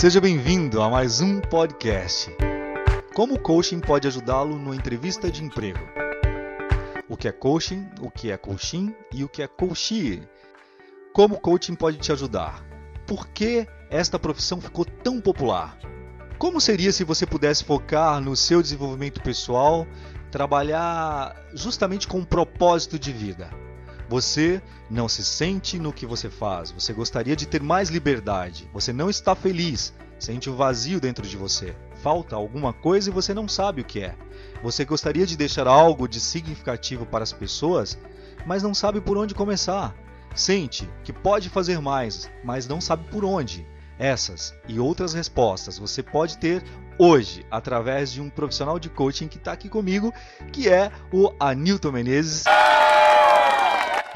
Seja bem-vindo a mais um podcast. Como o coaching pode ajudá-lo numa entrevista de emprego? O que é coaching, o que é coaching e o que é coaching? Como o coaching pode te ajudar? Por que esta profissão ficou tão popular? Como seria se você pudesse focar no seu desenvolvimento pessoal, trabalhar justamente com um propósito de vida? Você não se sente no que você faz, você gostaria de ter mais liberdade, você não está feliz, sente um vazio dentro de você, falta alguma coisa e você não sabe o que é. Você gostaria de deixar algo de significativo para as pessoas, mas não sabe por onde começar. Sente que pode fazer mais, mas não sabe por onde. Essas e outras respostas você pode ter hoje através de um profissional de coaching que está aqui comigo, que é o Anilton Menezes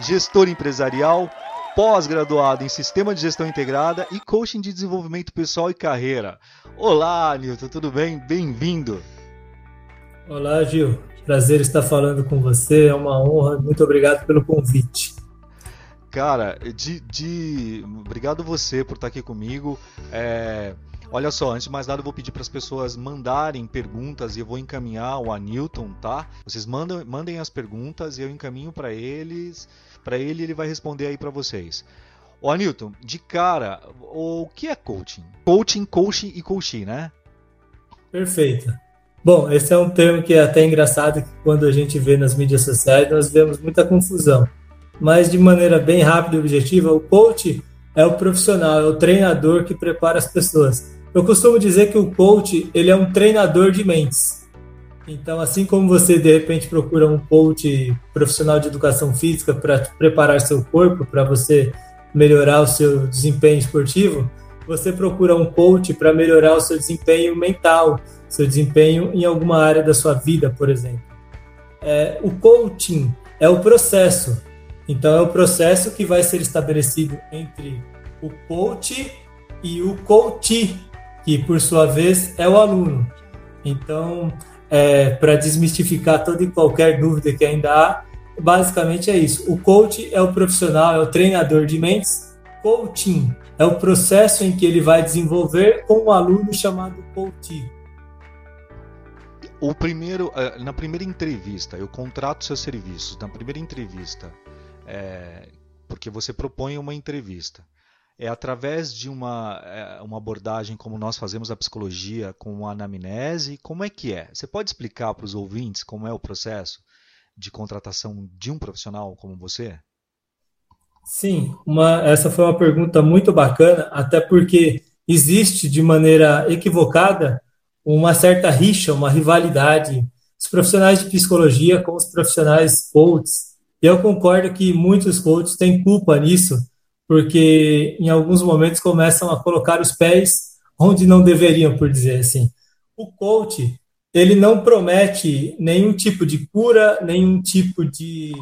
gestor empresarial, pós-graduado em Sistema de Gestão Integrada e coaching de desenvolvimento pessoal e carreira. Olá, Nilton, tudo bem? Bem-vindo. Olá, Gil. Prazer estar falando com você, é uma honra. Muito obrigado pelo convite. Cara, de, de... obrigado você por estar aqui comigo. É... Olha só, antes de mais nada, eu vou pedir para as pessoas mandarem perguntas e eu vou encaminhar o Anilton, tá? Vocês mandam, mandem as perguntas e eu encaminho para eles, para ele ele vai responder aí para vocês. Ô Anilton, de cara, o que é coaching? Coaching, coaching e coaching, né? Perfeito. Bom, esse é um termo que é até engraçado que quando a gente vê nas mídias sociais nós vemos muita confusão. Mas de maneira bem rápida e objetiva, o coach é o profissional, é o treinador que prepara as pessoas. Eu costumo dizer que o coach ele é um treinador de mentes. Então, assim como você de repente procura um coach profissional de educação física para preparar seu corpo, para você melhorar o seu desempenho esportivo, você procura um coach para melhorar o seu desempenho mental, seu desempenho em alguma área da sua vida, por exemplo. É, o coaching é o processo. Então, é o processo que vai ser estabelecido entre o coach e o coach, que por sua vez é o aluno. Então, é, para desmistificar toda e qualquer dúvida que ainda há, basicamente é isso. O coach é o profissional, é o treinador de mentes. Coaching é o processo em que ele vai desenvolver com um aluno chamado coach. O primeiro, é, na primeira entrevista, eu contrato seus serviços. Na primeira entrevista, é, porque você propõe uma entrevista é através de uma, é, uma abordagem como nós fazemos a psicologia com a anamnese? Como é que é? Você pode explicar para os ouvintes como é o processo de contratação de um profissional como você? Sim, uma, essa foi uma pergunta muito bacana, até porque existe de maneira equivocada uma certa rixa, uma rivalidade os profissionais de psicologia com os profissionais coaches. Eu concordo que muitos coaches têm culpa nisso, porque em alguns momentos começam a colocar os pés onde não deveriam, por dizer assim. O coach, ele não promete nenhum tipo de cura, nenhum tipo de,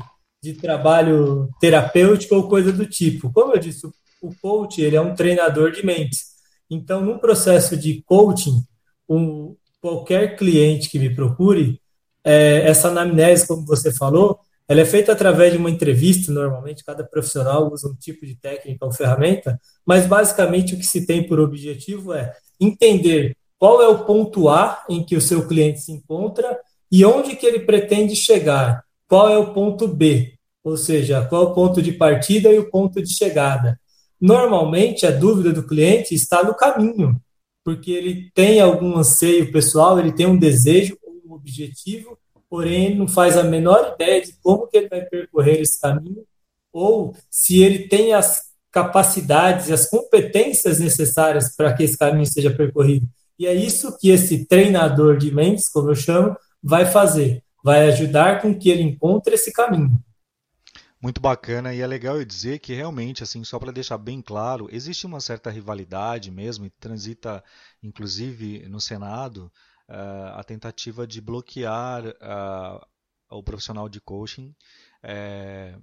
de trabalho terapêutico ou coisa do tipo. Como eu disse, o coach, ele é um treinador de mentes. Então, no processo de coaching, um, qualquer cliente que me procure, é, essa anamnese, como você falou, ela é feita através de uma entrevista, normalmente, cada profissional usa um tipo de técnica ou ferramenta, mas basicamente o que se tem por objetivo é entender qual é o ponto A em que o seu cliente se encontra e onde que ele pretende chegar, qual é o ponto B, ou seja, qual é o ponto de partida e o ponto de chegada. Normalmente, a dúvida do cliente está no caminho, porque ele tem algum anseio pessoal, ele tem um desejo, um objetivo, porém não faz a menor ideia de como que ele vai percorrer esse caminho ou se ele tem as capacidades e as competências necessárias para que esse caminho seja percorrido. E é isso que esse treinador de mentes, como eu chamo, vai fazer, vai ajudar com que ele encontre esse caminho. Muito bacana e é legal eu dizer que realmente, assim, só para deixar bem claro, existe uma certa rivalidade mesmo e transita, inclusive, no Senado, uh, a tentativa de bloquear uh, o profissional de coaching. É,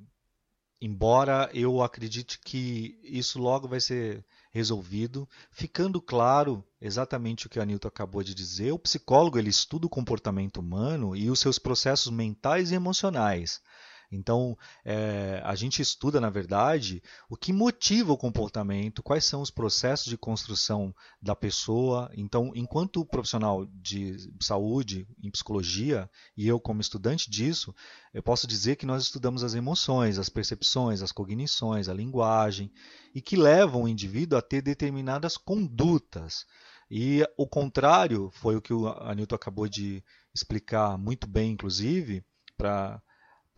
embora eu acredite que isso logo vai ser resolvido, ficando claro exatamente o que a Nilton acabou de dizer, o psicólogo ele estuda o comportamento humano e os seus processos mentais e emocionais. Então, é, a gente estuda, na verdade, o que motiva o comportamento, quais são os processos de construção da pessoa. Então, enquanto profissional de saúde, em psicologia, e eu como estudante disso, eu posso dizer que nós estudamos as emoções, as percepções, as cognições, a linguagem, e que levam o indivíduo a ter determinadas condutas. E o contrário foi o que o Anilton acabou de explicar muito bem, inclusive, para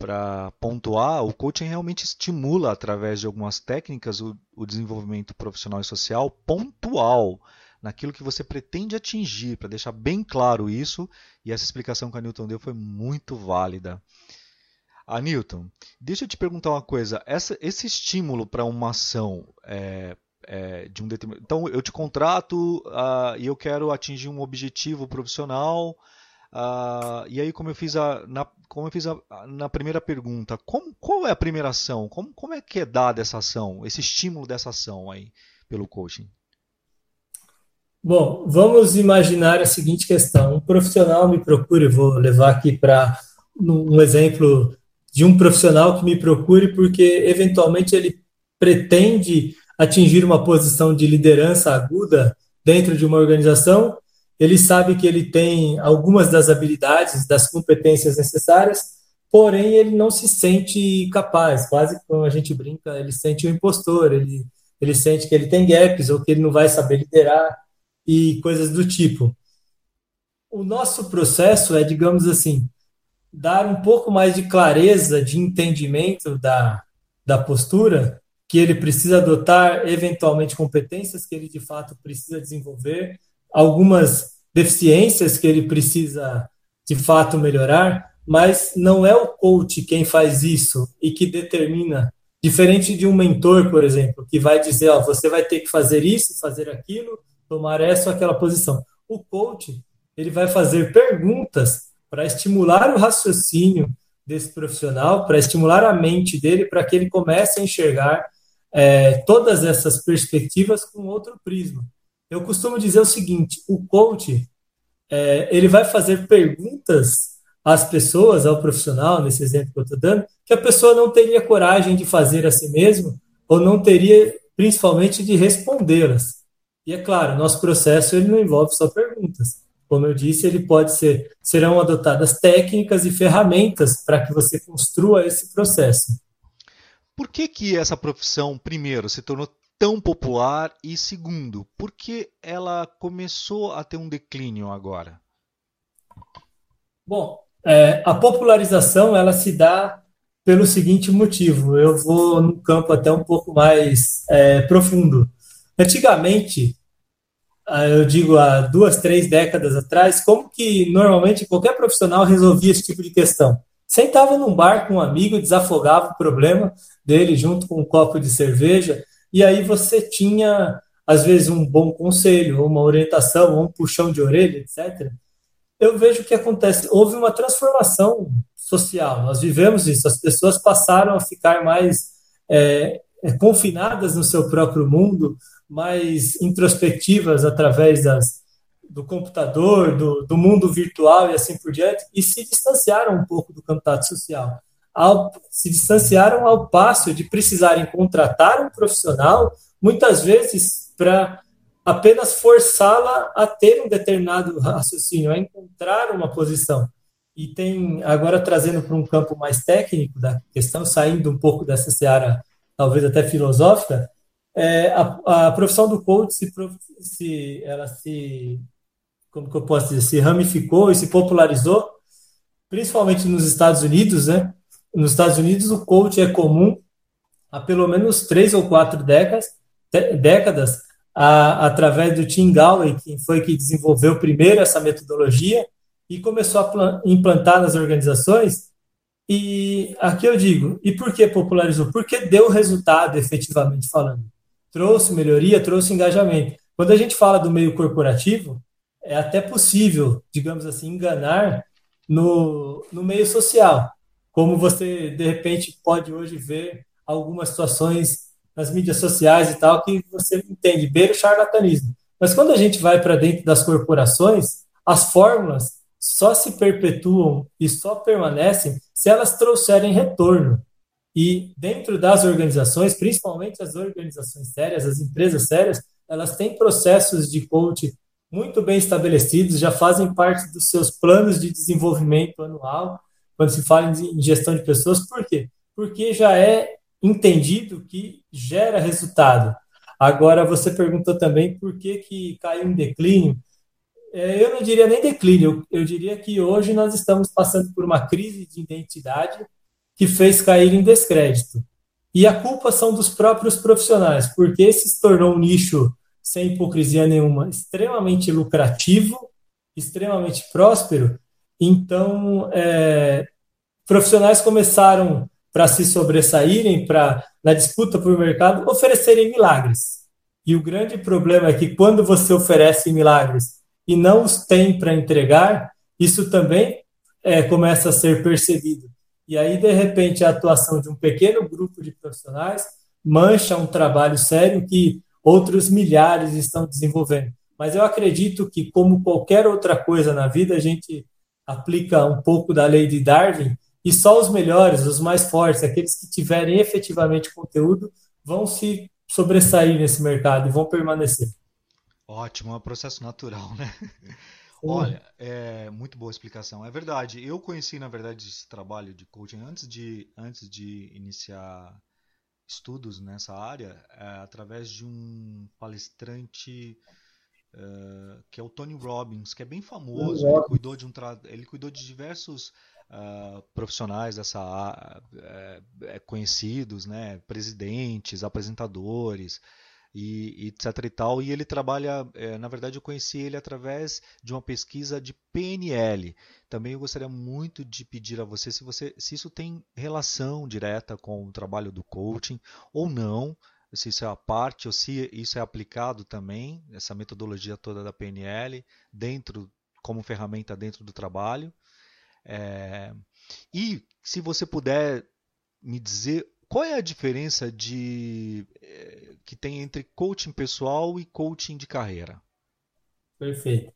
para pontuar, o coaching realmente estimula, através de algumas técnicas, o, o, desenvolvimento profissional e social pontual, naquilo que você pretende atingir, para deixar bem claro isso, e essa explicação que a Newton deu foi muito válida. A Newton, deixa eu te perguntar uma coisa, essa, esse estímulo para uma ação é, é, de um determinado. Então, eu te contrato uh, e eu quero atingir um objetivo profissional Uh, e aí, como eu fiz, a, na, como eu fiz a, na primeira pergunta, como, qual é a primeira ação? Como, como é que é dada essa ação, esse estímulo dessa ação aí pelo coaching? Bom, vamos imaginar a seguinte questão: um profissional me procura, vou levar aqui para um exemplo de um profissional que me procure porque eventualmente ele pretende atingir uma posição de liderança aguda dentro de uma organização ele sabe que ele tem algumas das habilidades, das competências necessárias, porém ele não se sente capaz, quase como a gente brinca, ele sente um impostor, ele, ele sente que ele tem gaps ou que ele não vai saber liderar e coisas do tipo. O nosso processo é, digamos assim, dar um pouco mais de clareza, de entendimento da, da postura que ele precisa adotar, eventualmente competências que ele de fato precisa desenvolver, algumas deficiências que ele precisa de fato melhorar, mas não é o coach quem faz isso e que determina, diferente de um mentor, por exemplo, que vai dizer, ó, você vai ter que fazer isso, fazer aquilo, tomar essa ou aquela posição. O coach, ele vai fazer perguntas para estimular o raciocínio desse profissional, para estimular a mente dele, para que ele comece a enxergar é, todas essas perspectivas com outro prisma. Eu costumo dizer o seguinte: o coach é, ele vai fazer perguntas às pessoas, ao profissional, nesse exemplo que eu estou dando, que a pessoa não teria coragem de fazer a si mesmo ou não teria, principalmente, de respondê-las. E é claro, nosso processo ele não envolve só perguntas. Como eu disse, ele pode ser, serão adotadas técnicas e ferramentas para que você construa esse processo. Por que que essa profissão, primeiro, se tornou tão popular? E segundo, por que ela começou a ter um declínio agora? Bom, é, a popularização ela se dá pelo seguinte motivo. Eu vou num campo até um pouco mais é, profundo. Antigamente, eu digo há duas, três décadas atrás, como que normalmente qualquer profissional resolvia esse tipo de questão? Sentava num bar com um amigo, desafogava o problema dele junto com um copo de cerveja e aí você tinha, às vezes, um bom conselho, uma orientação, um puxão de orelha, etc. Eu vejo que acontece, houve uma transformação social, nós vivemos isso, as pessoas passaram a ficar mais é, é, confinadas no seu próprio mundo, mais introspectivas através das, do computador, do, do mundo virtual e assim por diante, e se distanciaram um pouco do contato social ao, se distanciaram ao passo de precisarem contratar um profissional, muitas vezes para apenas forçá-la a ter um determinado raciocínio, a encontrar uma posição. E tem, agora trazendo para um campo mais técnico da questão, saindo um pouco dessa seara, talvez até filosófica, é, a, a profissão do coach se, se, ela se, como que eu posso dizer, se ramificou e se popularizou, principalmente nos Estados Unidos, né? Nos Estados Unidos, o coach é comum há pelo menos três ou quatro décadas, décadas a, através do Tim Galloway, que foi que desenvolveu primeiro essa metodologia e começou a implantar nas organizações. E aqui eu digo, e por que popularizou? Porque deu resultado, efetivamente falando. Trouxe melhoria, trouxe engajamento. Quando a gente fala do meio corporativo, é até possível, digamos assim, enganar no, no meio social como você de repente pode hoje ver algumas situações nas mídias sociais e tal que você entende beira o charlatanismo. Mas quando a gente vai para dentro das corporações, as fórmulas só se perpetuam e só permanecem se elas trouxerem retorno. E dentro das organizações, principalmente as organizações sérias, as empresas sérias, elas têm processos de coaching muito bem estabelecidos, já fazem parte dos seus planos de desenvolvimento anual, quando se fala em gestão de pessoas. Por quê? Porque já é entendido que gera resultado. Agora, você perguntou também por que, que caiu em declínio. É, eu não diria nem declínio, eu, eu diria que hoje nós estamos passando por uma crise de identidade que fez cair em descrédito. E a culpa são dos próprios profissionais, porque se tornou um nicho, sem hipocrisia nenhuma, extremamente lucrativo, extremamente próspero. Então, é, profissionais começaram, para se sobressaírem, para na disputa por mercado, oferecerem milagres. E o grande problema é que quando você oferece milagres e não os tem para entregar, isso também é, começa a ser percebido. E aí, de repente, a atuação de um pequeno grupo de profissionais mancha um trabalho sério que outros milhares estão desenvolvendo. Mas eu acredito que, como qualquer outra coisa na vida, a gente aplica um pouco da lei de Darwin e só os melhores, os mais fortes, aqueles que tiverem efetivamente conteúdo, vão se sobressair nesse mercado e vão permanecer. Ótimo, é um processo natural, né? Olha, é muito boa explicação. É verdade. Eu conheci, na verdade, esse trabalho de coaching antes de, antes de iniciar estudos nessa área, é, através de um palestrante é, que é o Tony Robbins, que é bem famoso. Ele cuidou de um ele cuidou de diversos uh, profissionais dessa uh, conhecidos, né, presidentes, apresentadores e, etc e tal. E ele trabalha, na verdade, eu conheci ele através de uma pesquisa de PNL. Também eu gostaria muito de pedir a você se, você se isso tem relação direta com o trabalho do coaching ou não, se isso é a parte ou se isso é aplicado também, essa metodologia toda da PNL, dentro como ferramenta dentro do trabalho. É, e se você puder me dizer qual é a diferença de eh, que tem entre coaching pessoal e coaching de carreira? Perfeito.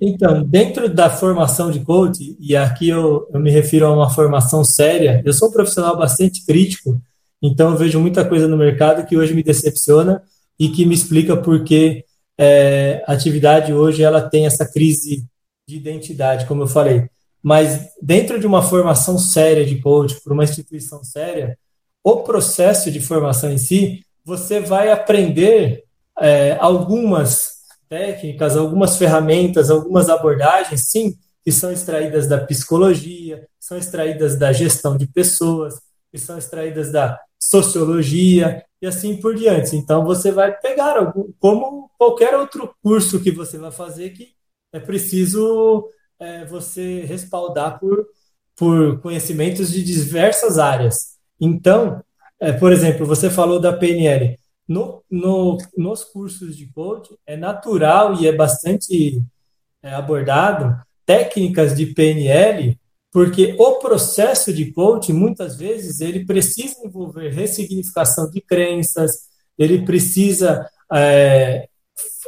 Então, dentro da formação de coaching, e aqui eu, eu me refiro a uma formação séria, eu sou um profissional bastante crítico, então eu vejo muita coisa no mercado que hoje me decepciona e que me explica por que é, a atividade hoje ela tem essa crise de identidade, como eu falei. Mas dentro de uma formação séria de coach, por uma instituição séria, o processo de formação em si, você vai aprender é, algumas técnicas, algumas ferramentas, algumas abordagens, sim, que são extraídas da psicologia, são extraídas da gestão de pessoas, que são extraídas da sociologia e assim por diante. Então você vai pegar algum, como qualquer outro curso que você vai fazer que é preciso é, você respaldar por, por conhecimentos de diversas áreas. Então, é, por exemplo, você falou da PNL. No, no, nos cursos de coaching, é natural e é bastante é, abordado técnicas de PNL, porque o processo de coaching, muitas vezes, ele precisa envolver ressignificação de crenças, ele precisa é,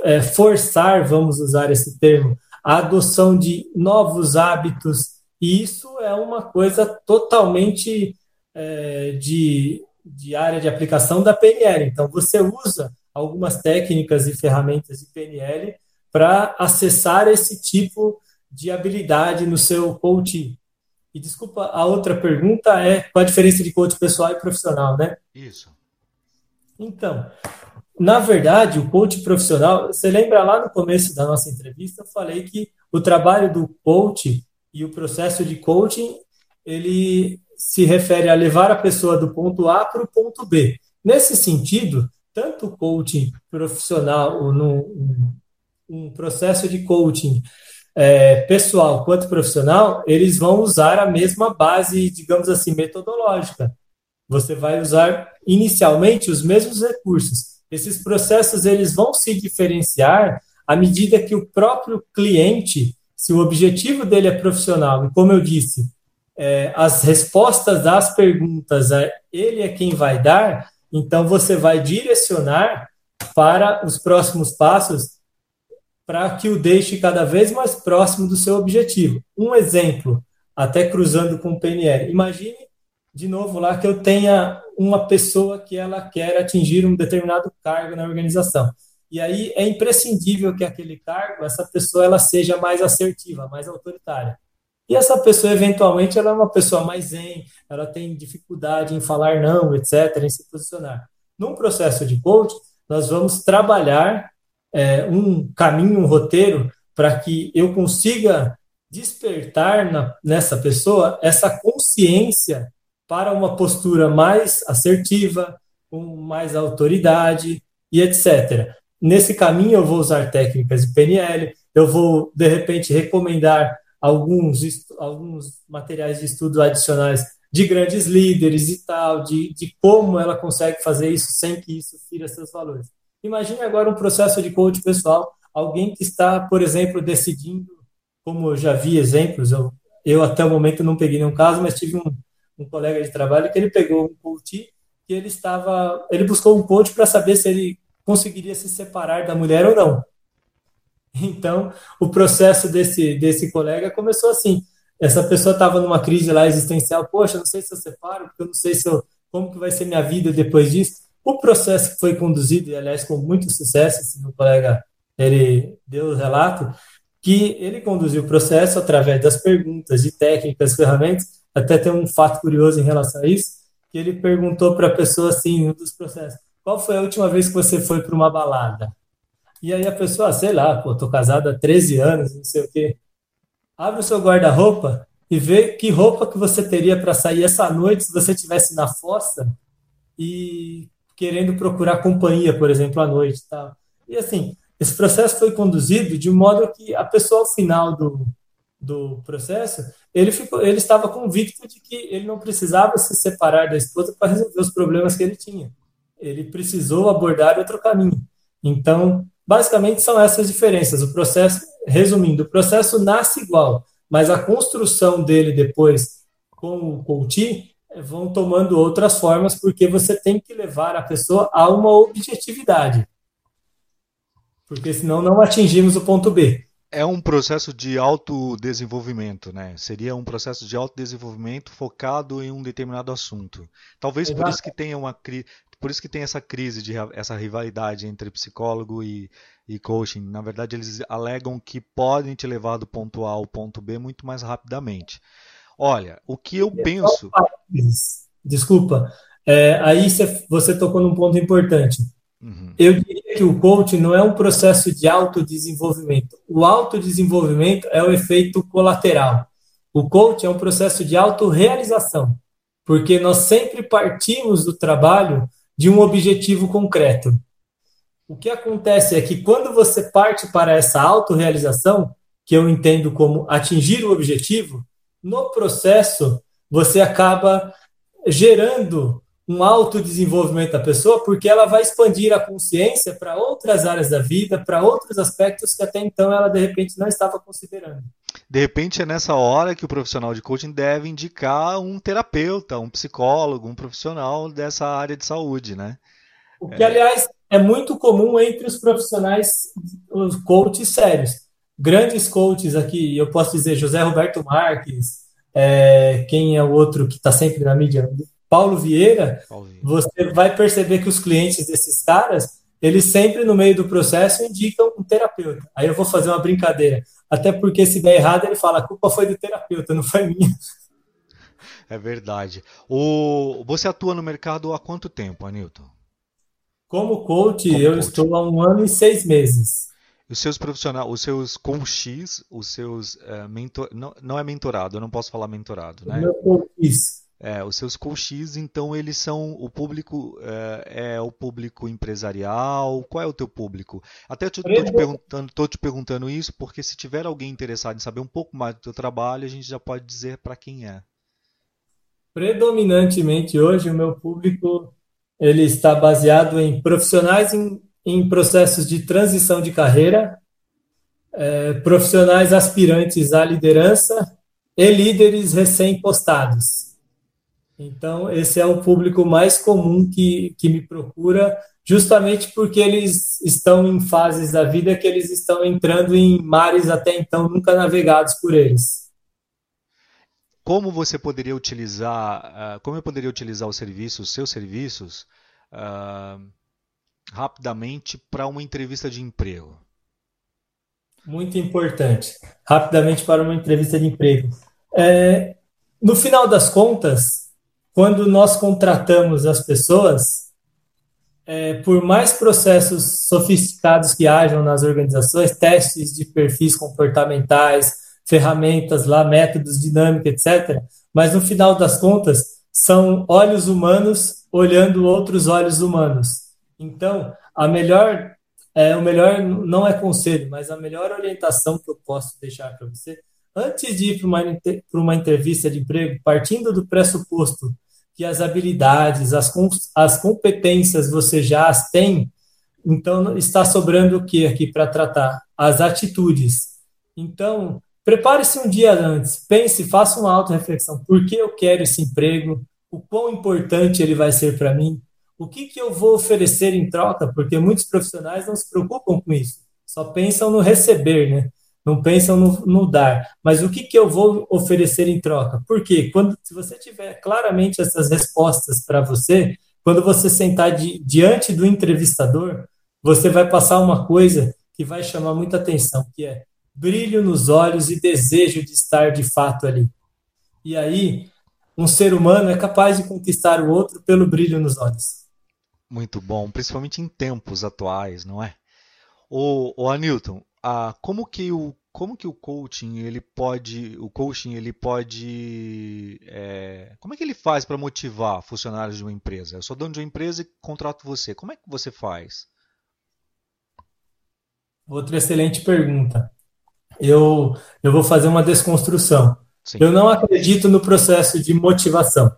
é, forçar, vamos usar esse termo, a adoção de novos hábitos, e isso é uma coisa totalmente é, de, de área de aplicação da PNL. Então, você usa algumas técnicas e ferramentas de PNL para acessar esse tipo de habilidade no seu coach. E desculpa, a outra pergunta é qual a diferença de coach pessoal e profissional, né? Isso. Então, na verdade, o coach profissional, você lembra lá no começo da nossa entrevista, eu falei que o trabalho do coach e o processo de coaching, ele se refere a levar a pessoa do ponto A para o ponto B. Nesse sentido, tanto o coaching profissional, no, um processo de coaching é, pessoal quanto profissional, eles vão usar a mesma base, digamos assim, metodológica. Você vai usar inicialmente os mesmos recursos. Esses processos eles vão se diferenciar à medida que o próprio cliente, se o objetivo dele é profissional, e como eu disse, é, as respostas às perguntas, é, ele é quem vai dar, então você vai direcionar para os próximos passos para que o deixe cada vez mais próximo do seu objetivo. Um exemplo, até cruzando com o PNL. Imagine, de novo, lá que eu tenha uma pessoa que ela quer atingir um determinado cargo na organização. E aí é imprescindível que aquele cargo, essa pessoa, ela seja mais assertiva, mais autoritária. E essa pessoa, eventualmente, ela é uma pessoa mais zen, ela tem dificuldade em falar não, etc., em se posicionar. Num processo de coaching, nós vamos trabalhar é, um caminho, um roteiro, para que eu consiga despertar na, nessa pessoa essa consciência para uma postura mais assertiva, com mais autoridade e etc. Nesse caminho, eu vou usar técnicas de PNL, eu vou, de repente, recomendar alguns, alguns materiais de estudo adicionais de grandes líderes e tal, de, de como ela consegue fazer isso sem que isso fira seus valores. Imagine agora um processo de coach pessoal, alguém que está, por exemplo, decidindo, como eu já vi exemplos, eu, eu até o momento não peguei nenhum caso, mas tive um, um colega de trabalho que ele pegou um coach que ele estava, ele buscou um coach para saber se ele conseguiria se separar da mulher ou não. Então, o processo desse desse colega começou assim. Essa pessoa estava numa crise lá existencial, poxa, não sei se eu separo, porque eu não sei se eu, como que vai ser minha vida depois disso. O processo que foi conduzido, e aliás com muito sucesso, esse meu colega ele deu o relato, que ele conduziu o processo através das perguntas, de técnicas, ferramentas, até tem um fato curioso em relação a isso, que ele perguntou para a pessoa assim, um dos processos, qual foi a última vez que você foi para uma balada? E aí a pessoa, ah, sei lá, pô, tô casada há 13 anos, não sei o quê. Abre o seu guarda-roupa e vê que roupa que você teria para sair essa noite se você estivesse na fossa e querendo procurar companhia, por exemplo, à noite. Tá? E assim, esse processo foi conduzido de modo que a pessoa, ao final do, do processo, ele, ficou, ele estava convicto de que ele não precisava se separar da esposa para resolver os problemas que ele tinha. Ele precisou abordar outro caminho. Então, basicamente são essas diferenças. O processo, resumindo, o processo nasce igual, mas a construção dele depois com o coaching vão tomando outras formas, porque você tem que levar a pessoa a uma objetividade. Porque senão não atingimos o ponto B é um processo de autodesenvolvimento, né? Seria um processo de autodesenvolvimento focado em um determinado assunto. Talvez Exato. por isso que tenha uma por isso que tem essa crise de essa rivalidade entre psicólogo e, e coaching. Na verdade, eles alegam que podem te levar do ponto A ao ponto B muito mais rapidamente. Olha, o que eu é penso. Desculpa, é, aí você tocou num ponto importante. Uhum. Eu diria que o coaching não é um processo de autodesenvolvimento. O autodesenvolvimento é o efeito colateral. O coaching é um processo de autorrealização, porque nós sempre partimos do trabalho de um objetivo concreto. O que acontece é que quando você parte para essa autorrealização, que eu entendo como atingir o objetivo, no processo você acaba gerando um autodesenvolvimento da pessoa, porque ela vai expandir a consciência para outras áreas da vida, para outros aspectos que até então ela de repente não estava considerando. De repente é nessa hora que o profissional de coaching deve indicar um terapeuta, um psicólogo, um profissional dessa área de saúde, né? O que, é. aliás, é muito comum entre os profissionais, os coaches sérios. Grandes coaches aqui, eu posso dizer José Roberto Marques, é, quem é o outro que está sempre na mídia? Paulo Vieira, Paulo Vieira, você vai perceber que os clientes desses caras, eles sempre no meio do processo indicam um terapeuta. Aí eu vou fazer uma brincadeira. Até porque se der errado, ele fala, a culpa foi do terapeuta, não foi minha. É verdade. O... Você atua no mercado há quanto tempo, Anilton? Como coach, Como eu coach. estou há um ano e seis meses. Os seus profissionais, os seus coaches, os seus uh, mentor, não, não é mentorado, eu não posso falar mentorado, né? É, os seus coaches, então, eles são o público, é, é, o público empresarial? Qual é o teu público? Até estou te, perguntando, te perguntando isso, porque se tiver alguém interessado em saber um pouco mais do teu trabalho, a gente já pode dizer para quem é. Predominantemente hoje o meu público ele está baseado em profissionais em, em processos de transição de carreira, é, profissionais aspirantes à liderança e líderes recém-postados. Então, esse é o público mais comum que, que me procura, justamente porque eles estão em fases da vida que eles estão entrando em mares até então nunca navegados por eles. como você poderia utilizar, uh, como eu poderia utilizar o serviço, os seus serviços, uh, rapidamente para uma entrevista de emprego? Muito importante. Rapidamente para uma entrevista de emprego. É, no final das contas, quando nós contratamos as pessoas, é, por mais processos sofisticados que hajam nas organizações, testes de perfis comportamentais, ferramentas lá, métodos dinâmicos, etc. Mas no final das contas, são olhos humanos olhando outros olhos humanos. Então, a melhor, é, o melhor não é conselho, mas a melhor orientação que eu posso deixar para você, antes de ir para uma, uma entrevista de emprego, partindo do pressuposto que as habilidades, as, as competências você já as tem, então está sobrando o que aqui para tratar? As atitudes. Então, prepare-se um dia antes, pense, faça uma auto-reflexão. Por que eu quero esse emprego? O quão importante ele vai ser para mim? O que, que eu vou oferecer em troca? Porque muitos profissionais não se preocupam com isso, só pensam no receber, né? não pensam no, no, dar, mas o que, que eu vou oferecer em troca? Porque quando se você tiver claramente essas respostas para você, quando você sentar di, diante do entrevistador, você vai passar uma coisa que vai chamar muita atenção, que é brilho nos olhos e desejo de estar de fato ali. E aí, um ser humano é capaz de conquistar o outro pelo brilho nos olhos. Muito bom, principalmente em tempos atuais, não é? O, o Anilton, ah, como que o como que o coaching ele pode o coaching ele pode é, como é que ele faz para motivar funcionários de uma empresa? Eu sou dono de uma empresa e contrato você. Como é que você faz? Outra excelente pergunta. Eu eu vou fazer uma desconstrução. Sim. eu não acredito no processo de motivação.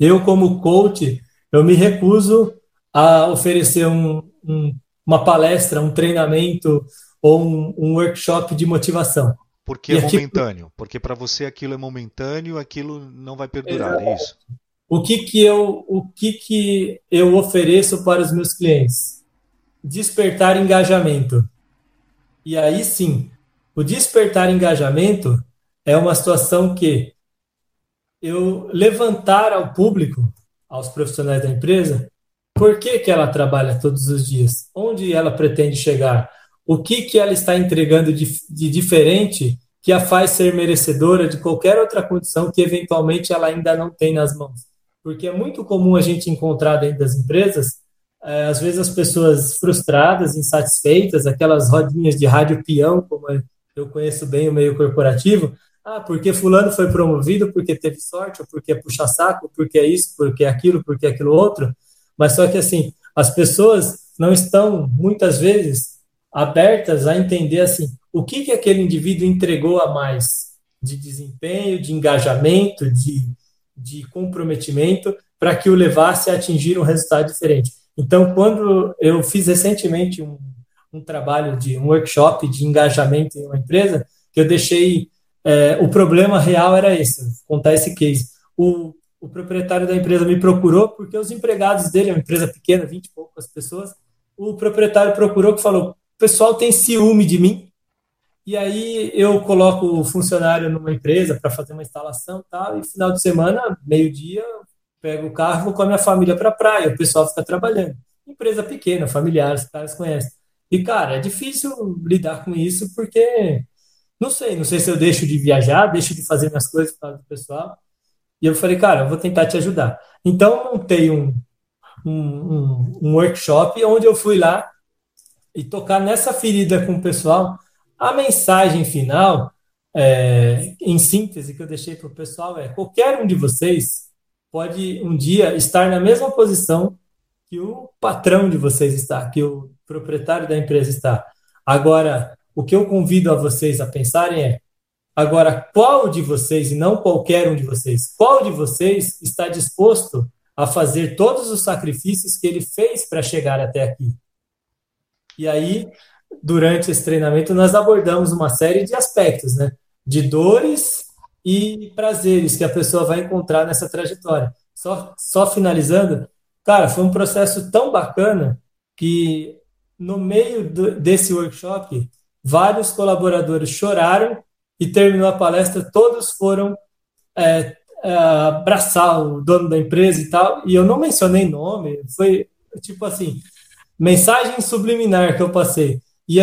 Eu como coach eu me recuso a oferecer um, um, uma palestra um treinamento ou um, um workshop de motivação. Porque é momentâneo. Porque para você aquilo é momentâneo, aquilo não vai perdurar, é isso? O que que eu o que que eu ofereço para os meus clientes? Despertar engajamento. E aí sim, o despertar engajamento é uma situação que eu levantar ao público, aos profissionais da empresa, por que, que ela trabalha todos os dias? Onde ela pretende chegar? o que, que ela está entregando de, de diferente que a faz ser merecedora de qualquer outra condição que eventualmente ela ainda não tem nas mãos. Porque é muito comum a gente encontrar dentro das empresas, é, às vezes as pessoas frustradas, insatisfeitas, aquelas rodinhas de rádio peão, como eu conheço bem o meio corporativo, ah, porque fulano foi promovido, porque teve sorte, ou porque é puxa saco, porque é isso, porque é aquilo, porque é aquilo outro. Mas só que assim, as pessoas não estão muitas vezes abertas a entender assim o que, que aquele indivíduo entregou a mais de desempenho, de engajamento, de, de comprometimento para que o levasse a atingir um resultado diferente. Então, quando eu fiz recentemente um, um trabalho de um workshop de engajamento em uma empresa, que eu deixei é, o problema real era esse, contar esse case. O, o proprietário da empresa me procurou porque os empregados dele, é uma empresa pequena, 20 e poucas pessoas, o proprietário procurou que falou: o pessoal tem ciúme de mim. E aí eu coloco o funcionário numa empresa para fazer uma instalação e tal, e final de semana, meio-dia, pego o carro, vou com a minha família para a praia, o pessoal fica trabalhando. Empresa pequena, familiar, os caras conhecem. E, cara, é difícil lidar com isso porque, não sei, não sei se eu deixo de viajar, deixo de fazer minhas coisas para o pessoal. E eu falei, cara, eu vou tentar te ajudar. Então, montei um, um, um, workshop onde eu fui lá e tocar nessa ferida com o pessoal. A mensagem final, é, em síntese, que eu deixei para o pessoal é: qualquer um de vocês pode um dia estar na mesma posição que o patrão de vocês está, que o proprietário da empresa está. Agora, o que eu convido a vocês a pensarem é: agora, qual de vocês, e não qualquer um de vocês, qual de vocês está disposto a fazer todos os sacrifícios que ele fez para chegar até aqui? E aí, durante esse treinamento, nós abordamos uma série de aspectos, né? De dores e prazeres que a pessoa vai encontrar nessa trajetória. Só, só finalizando, cara, foi um processo tão bacana que no meio do, desse workshop, vários colaboradores choraram e terminou a palestra, todos foram é, é, abraçar o dono da empresa e tal, e eu não mencionei nome, foi tipo assim, mensagem subliminar que eu passei. E,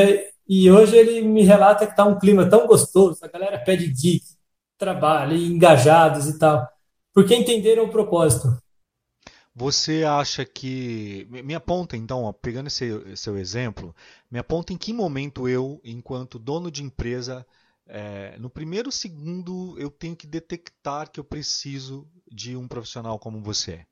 e hoje ele me relata que está um clima tão gostoso, a galera pede dicas, trabalho, engajados e tal, porque entenderam o propósito. Você acha que. Me aponta, então, pegando esse seu exemplo, me aponta em que momento eu, enquanto dono de empresa, é, no primeiro segundo eu tenho que detectar que eu preciso de um profissional como você.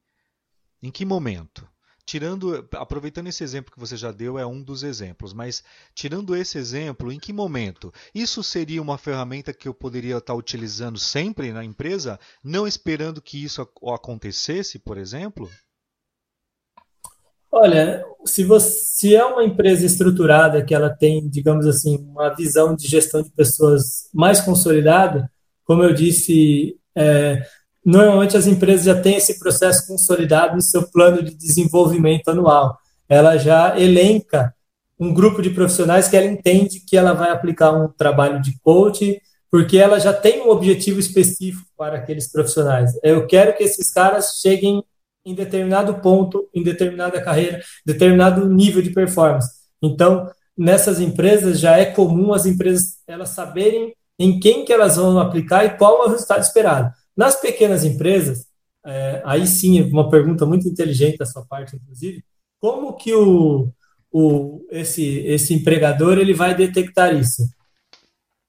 Em que momento? tirando, aproveitando esse exemplo que você já deu, é um dos exemplos, mas tirando esse exemplo, em que momento? Isso seria uma ferramenta que eu poderia estar utilizando sempre na empresa, não esperando que isso acontecesse, por exemplo? Olha, se você se é uma empresa estruturada que ela tem, digamos assim, uma visão de gestão de pessoas mais consolidada, como eu disse, é, normalmente as empresas já têm esse processo consolidado no seu plano de desenvolvimento anual. Ela já elenca um grupo de profissionais que ela entende que ela vai aplicar um trabalho de coach, porque ela já tem um objetivo específico para aqueles profissionais. Eu quero que esses caras cheguem em determinado ponto, em determinada carreira, determinado nível de performance. Então, nessas empresas já é comum as empresas elas saberem em quem que elas vão aplicar e qual é o resultado esperado. Nas pequenas empresas, é, aí sim, uma pergunta muito inteligente da sua parte, inclusive, como que o, o, esse, esse empregador ele vai detectar isso?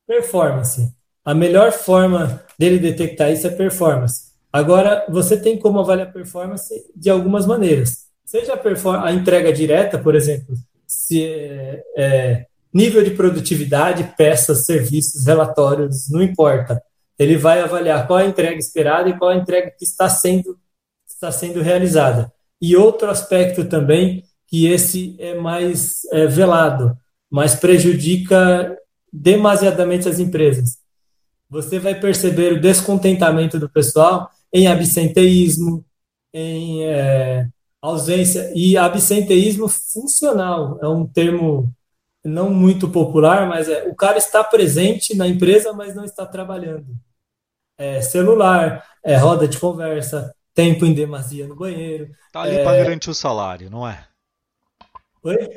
Performance. A melhor forma dele detectar isso é performance. Agora, você tem como avaliar performance de algumas maneiras. Seja a, a entrega direta, por exemplo, se é, é, nível de produtividade, peças, serviços, relatórios, não importa ele vai avaliar qual a entrega esperada e qual a entrega que está sendo, está sendo realizada. E outro aspecto também, que esse é mais é, velado, mas prejudica demasiadamente as empresas. Você vai perceber o descontentamento do pessoal em absenteísmo, em é, ausência, e absenteísmo funcional, é um termo não muito popular, mas é o cara está presente na empresa, mas não está trabalhando é, celular, é, roda de conversa, tempo em demasia no banheiro. Está ali é... para garantir o salário, não é? Oi?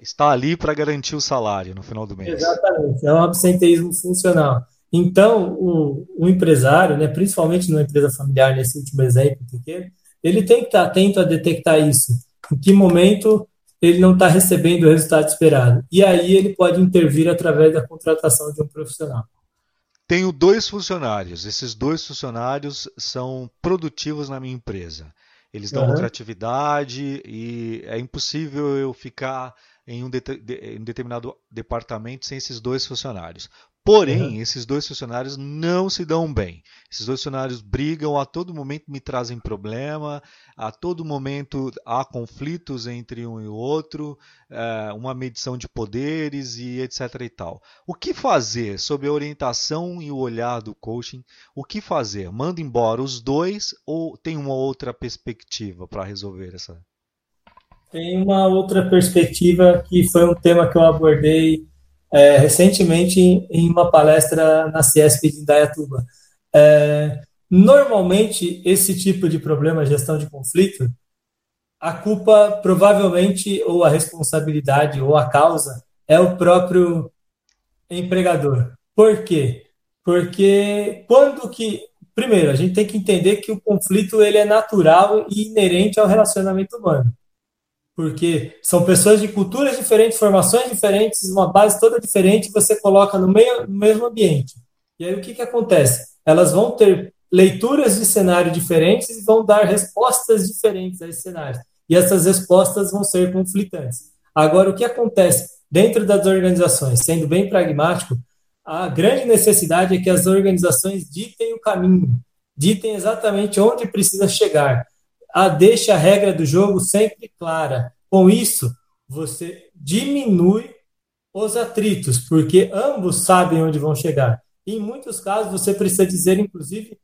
Está ali para garantir o salário no final do mês. Exatamente, é um absenteísmo funcional. Então, o, o empresário, né, principalmente numa empresa familiar, nesse último exemplo pequeno, ele tem que estar atento a detectar isso. Em que momento ele não está recebendo o resultado esperado. E aí ele pode intervir através da contratação de um profissional. Tenho dois funcionários. Esses dois funcionários são produtivos na minha empresa. Eles dão uhum. lucratividade e é impossível eu ficar em um, de, em um determinado departamento sem esses dois funcionários. Porém, uhum. esses dois funcionários não se dão bem. Esses dois funcionários brigam, a todo momento me trazem problema, a todo momento há conflitos entre um e o outro, é, uma medição de poderes e etc. e tal. O que fazer sob a orientação e o olhar do coaching? O que fazer? Manda embora os dois ou tem uma outra perspectiva para resolver essa? Tem uma outra perspectiva que foi um tema que eu abordei é, recentemente em uma palestra na Ciesp de Indaiatuba. É, normalmente, esse tipo de problema, gestão de conflito, a culpa provavelmente, ou a responsabilidade, ou a causa, é o próprio empregador. Por quê? Porque quando que... Primeiro, a gente tem que entender que o conflito ele é natural e inerente ao relacionamento humano porque são pessoas de culturas diferentes, formações diferentes, uma base toda diferente, você coloca no, meio, no mesmo ambiente. E aí o que, que acontece? Elas vão ter leituras de cenário diferentes e vão dar respostas diferentes a esse cenário. E essas respostas vão ser conflitantes. Agora, o que acontece dentro das organizações, sendo bem pragmático, a grande necessidade é que as organizações ditem o caminho, ditem exatamente onde precisa chegar a, deixa a regra do jogo sempre clara. Com isso, você diminui os atritos, porque ambos sabem onde vão chegar. Em muitos casos, você precisa dizer, inclusive,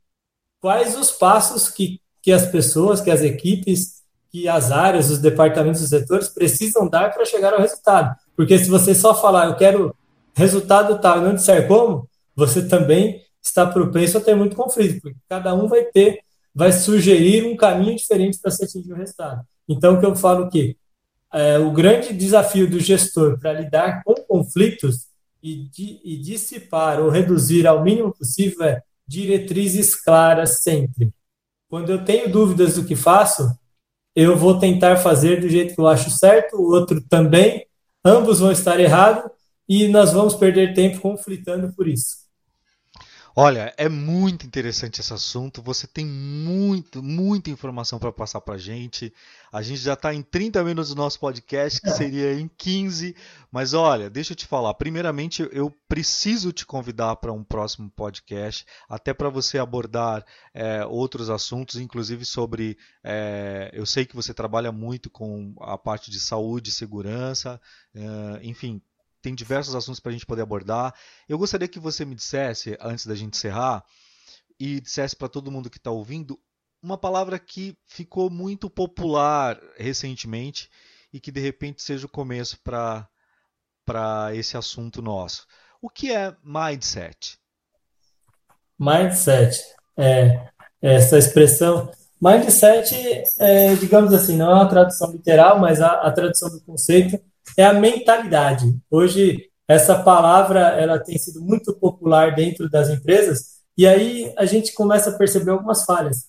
quais os passos que, que as pessoas, que as equipes, que as áreas, os departamentos, os setores precisam dar para chegar ao resultado. Porque se você só falar, eu quero resultado tal e não disser como, você também está propenso a ter muito conflito, porque cada um vai ter, vai sugerir um caminho diferente para se atingir o resultado. Então, que eu falo que é, o grande desafio do gestor para lidar com conflitos e, di, e dissipar ou reduzir ao mínimo possível é diretrizes claras sempre. Quando eu tenho dúvidas do que faço, eu vou tentar fazer do jeito que eu acho certo, o outro também, ambos vão estar errados e nós vamos perder tempo conflitando por isso. Olha, é muito interessante esse assunto. Você tem muito, muita informação para passar para a gente. A gente já está em 30 minutos do nosso podcast, que seria em 15. Mas olha, deixa eu te falar. Primeiramente, eu preciso te convidar para um próximo podcast, até para você abordar é, outros assuntos, inclusive sobre. É, eu sei que você trabalha muito com a parte de saúde e segurança, é, enfim tem diversos assuntos para a gente poder abordar. Eu gostaria que você me dissesse, antes da gente encerrar, e dissesse para todo mundo que está ouvindo, uma palavra que ficou muito popular recentemente e que de repente seja o começo para esse assunto nosso. O que é mindset? Mindset. É, essa expressão. Mindset, é, digamos assim, não é uma tradução literal, mas a, a tradução do conceito é a mentalidade. Hoje, essa palavra ela tem sido muito popular dentro das empresas e aí a gente começa a perceber algumas falhas.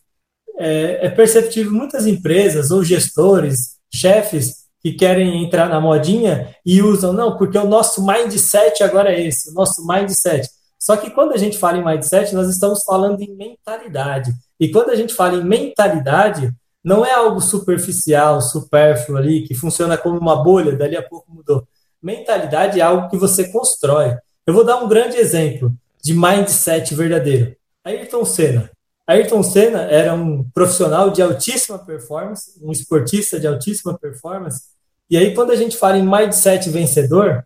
É, é perceptível muitas empresas ou gestores, chefes que querem entrar na modinha e usam, não, porque o nosso mindset agora é esse, o nosso mindset. Só que quando a gente fala em mindset, nós estamos falando em mentalidade. E quando a gente fala em mentalidade, não é algo superficial, supérfluo ali, que funciona como uma bolha, dali a pouco mudou. Mentalidade é algo que você constrói. Eu vou dar um grande exemplo de mindset verdadeiro. Ayrton Senna. Ayrton Senna era um profissional de altíssima performance, um esportista de altíssima performance. E aí, quando a gente fala em mindset vencedor,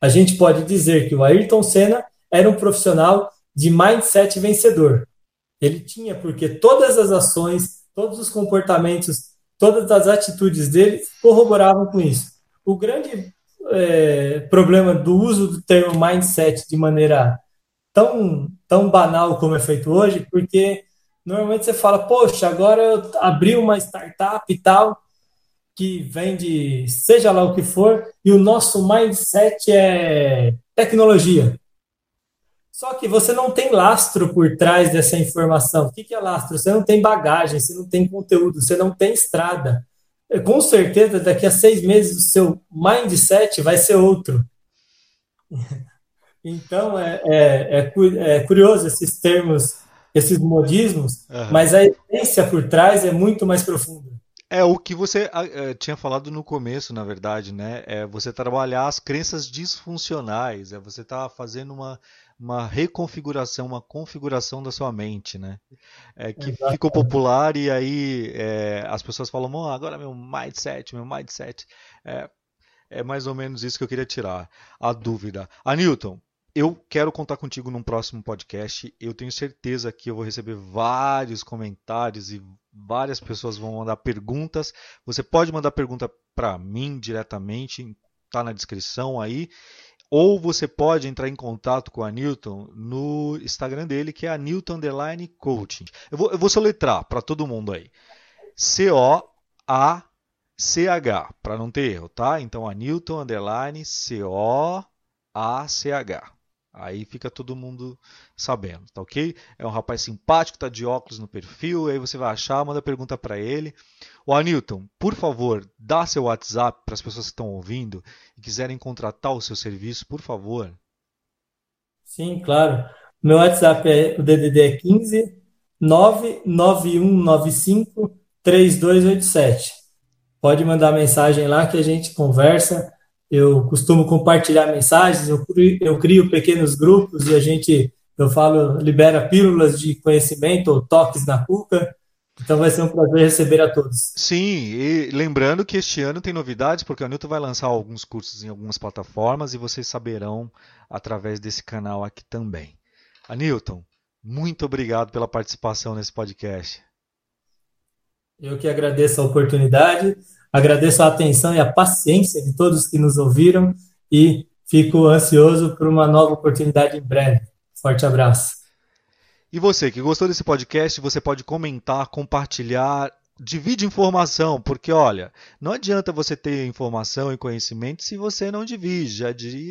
a gente pode dizer que o Ayrton Senna era um profissional de mindset vencedor. Ele tinha, porque todas as ações, todos os comportamentos, todas as atitudes dele corroboravam com isso. O grande é, problema do uso do termo mindset de maneira tão, tão banal como é feito hoje, porque normalmente você fala, poxa, agora eu abri uma startup e tal, que vende seja lá o que for, e o nosso mindset é tecnologia. Só que você não tem lastro por trás dessa informação. O que é lastro? Você não tem bagagem, você não tem conteúdo, você não tem estrada. Com certeza, daqui a seis meses, o seu mindset vai ser outro. Então, é, é, é, é curioso esses termos, esses modismos, uhum. mas a essência por trás é muito mais profunda. É o que você é, tinha falado no começo, na verdade, né? É você trabalhar as crenças disfuncionais, é você estar tá fazendo uma, uma reconfiguração, uma configuração da sua mente, né? É, que Exatamente. ficou popular e aí é, as pessoas falam, oh, agora meu mindset, meu mindset. É, é mais ou menos isso que eu queria tirar, a dúvida. Anilton, eu quero contar contigo num próximo podcast. Eu tenho certeza que eu vou receber vários comentários e várias pessoas vão mandar perguntas. Você pode mandar pergunta para mim diretamente, tá na descrição aí. Ou você pode entrar em contato com a Newton no Instagram dele, que é a Newton Underline Coaching. Eu vou, eu vou soletrar para todo mundo aí. C-O-A-C-H, para não ter erro, tá? Então, a Newton Underline C-O-A-C-H. Aí fica todo mundo sabendo, tá ok? É um rapaz simpático, tá de óculos no perfil, aí você vai achar, manda pergunta para ele. O Anilton, por favor, dá seu WhatsApp para as pessoas que estão ouvindo e quiserem contratar o seu serviço, por favor. Sim, claro. Meu WhatsApp é o DDD é 15 99195 3287. Pode mandar mensagem lá que a gente conversa eu costumo compartilhar mensagens, eu crio, eu crio pequenos grupos e a gente, eu falo, libera pílulas de conhecimento ou toques na cuca. Então vai ser um prazer receber a todos. Sim, e lembrando que este ano tem novidades, porque a Newton vai lançar alguns cursos em algumas plataformas e vocês saberão através desse canal aqui também. Anilton, muito obrigado pela participação nesse podcast. Eu que agradeço a oportunidade. Agradeço a atenção e a paciência de todos que nos ouviram e fico ansioso por uma nova oportunidade em breve. Forte abraço. E você que gostou desse podcast, você pode comentar, compartilhar, divide informação, porque olha, não adianta você ter informação e conhecimento se você não divide. Já,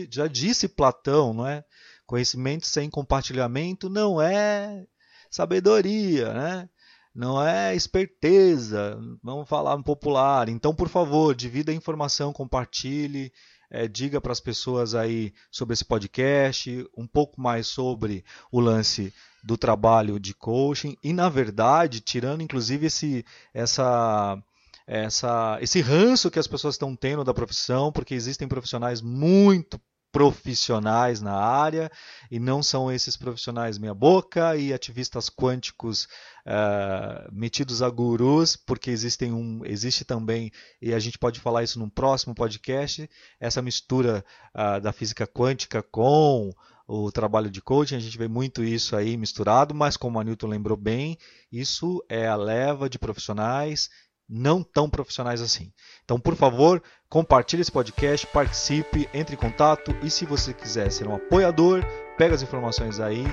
já disse Platão, não é? Conhecimento sem compartilhamento não é sabedoria, né? Não é esperteza, vamos falar popular. Então, por favor, divida a informação, compartilhe, é, diga para as pessoas aí sobre esse podcast, um pouco mais sobre o lance do trabalho de coaching e, na verdade, tirando inclusive esse, essa, essa, esse ranço que as pessoas estão tendo da profissão, porque existem profissionais muito profissionais na área e não são esses profissionais meia boca e ativistas quânticos uh, metidos a gurus, porque existem um, existe também, e a gente pode falar isso num próximo podcast, essa mistura uh, da física quântica com o trabalho de coaching, a gente vê muito isso aí misturado, mas como a Newton lembrou bem, isso é a leva de profissionais não tão profissionais assim. Então, por favor, compartilhe esse podcast, participe, entre em contato e se você quiser ser um apoiador, pega as informações aí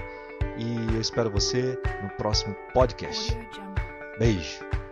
e eu espero você no próximo podcast. Beijo.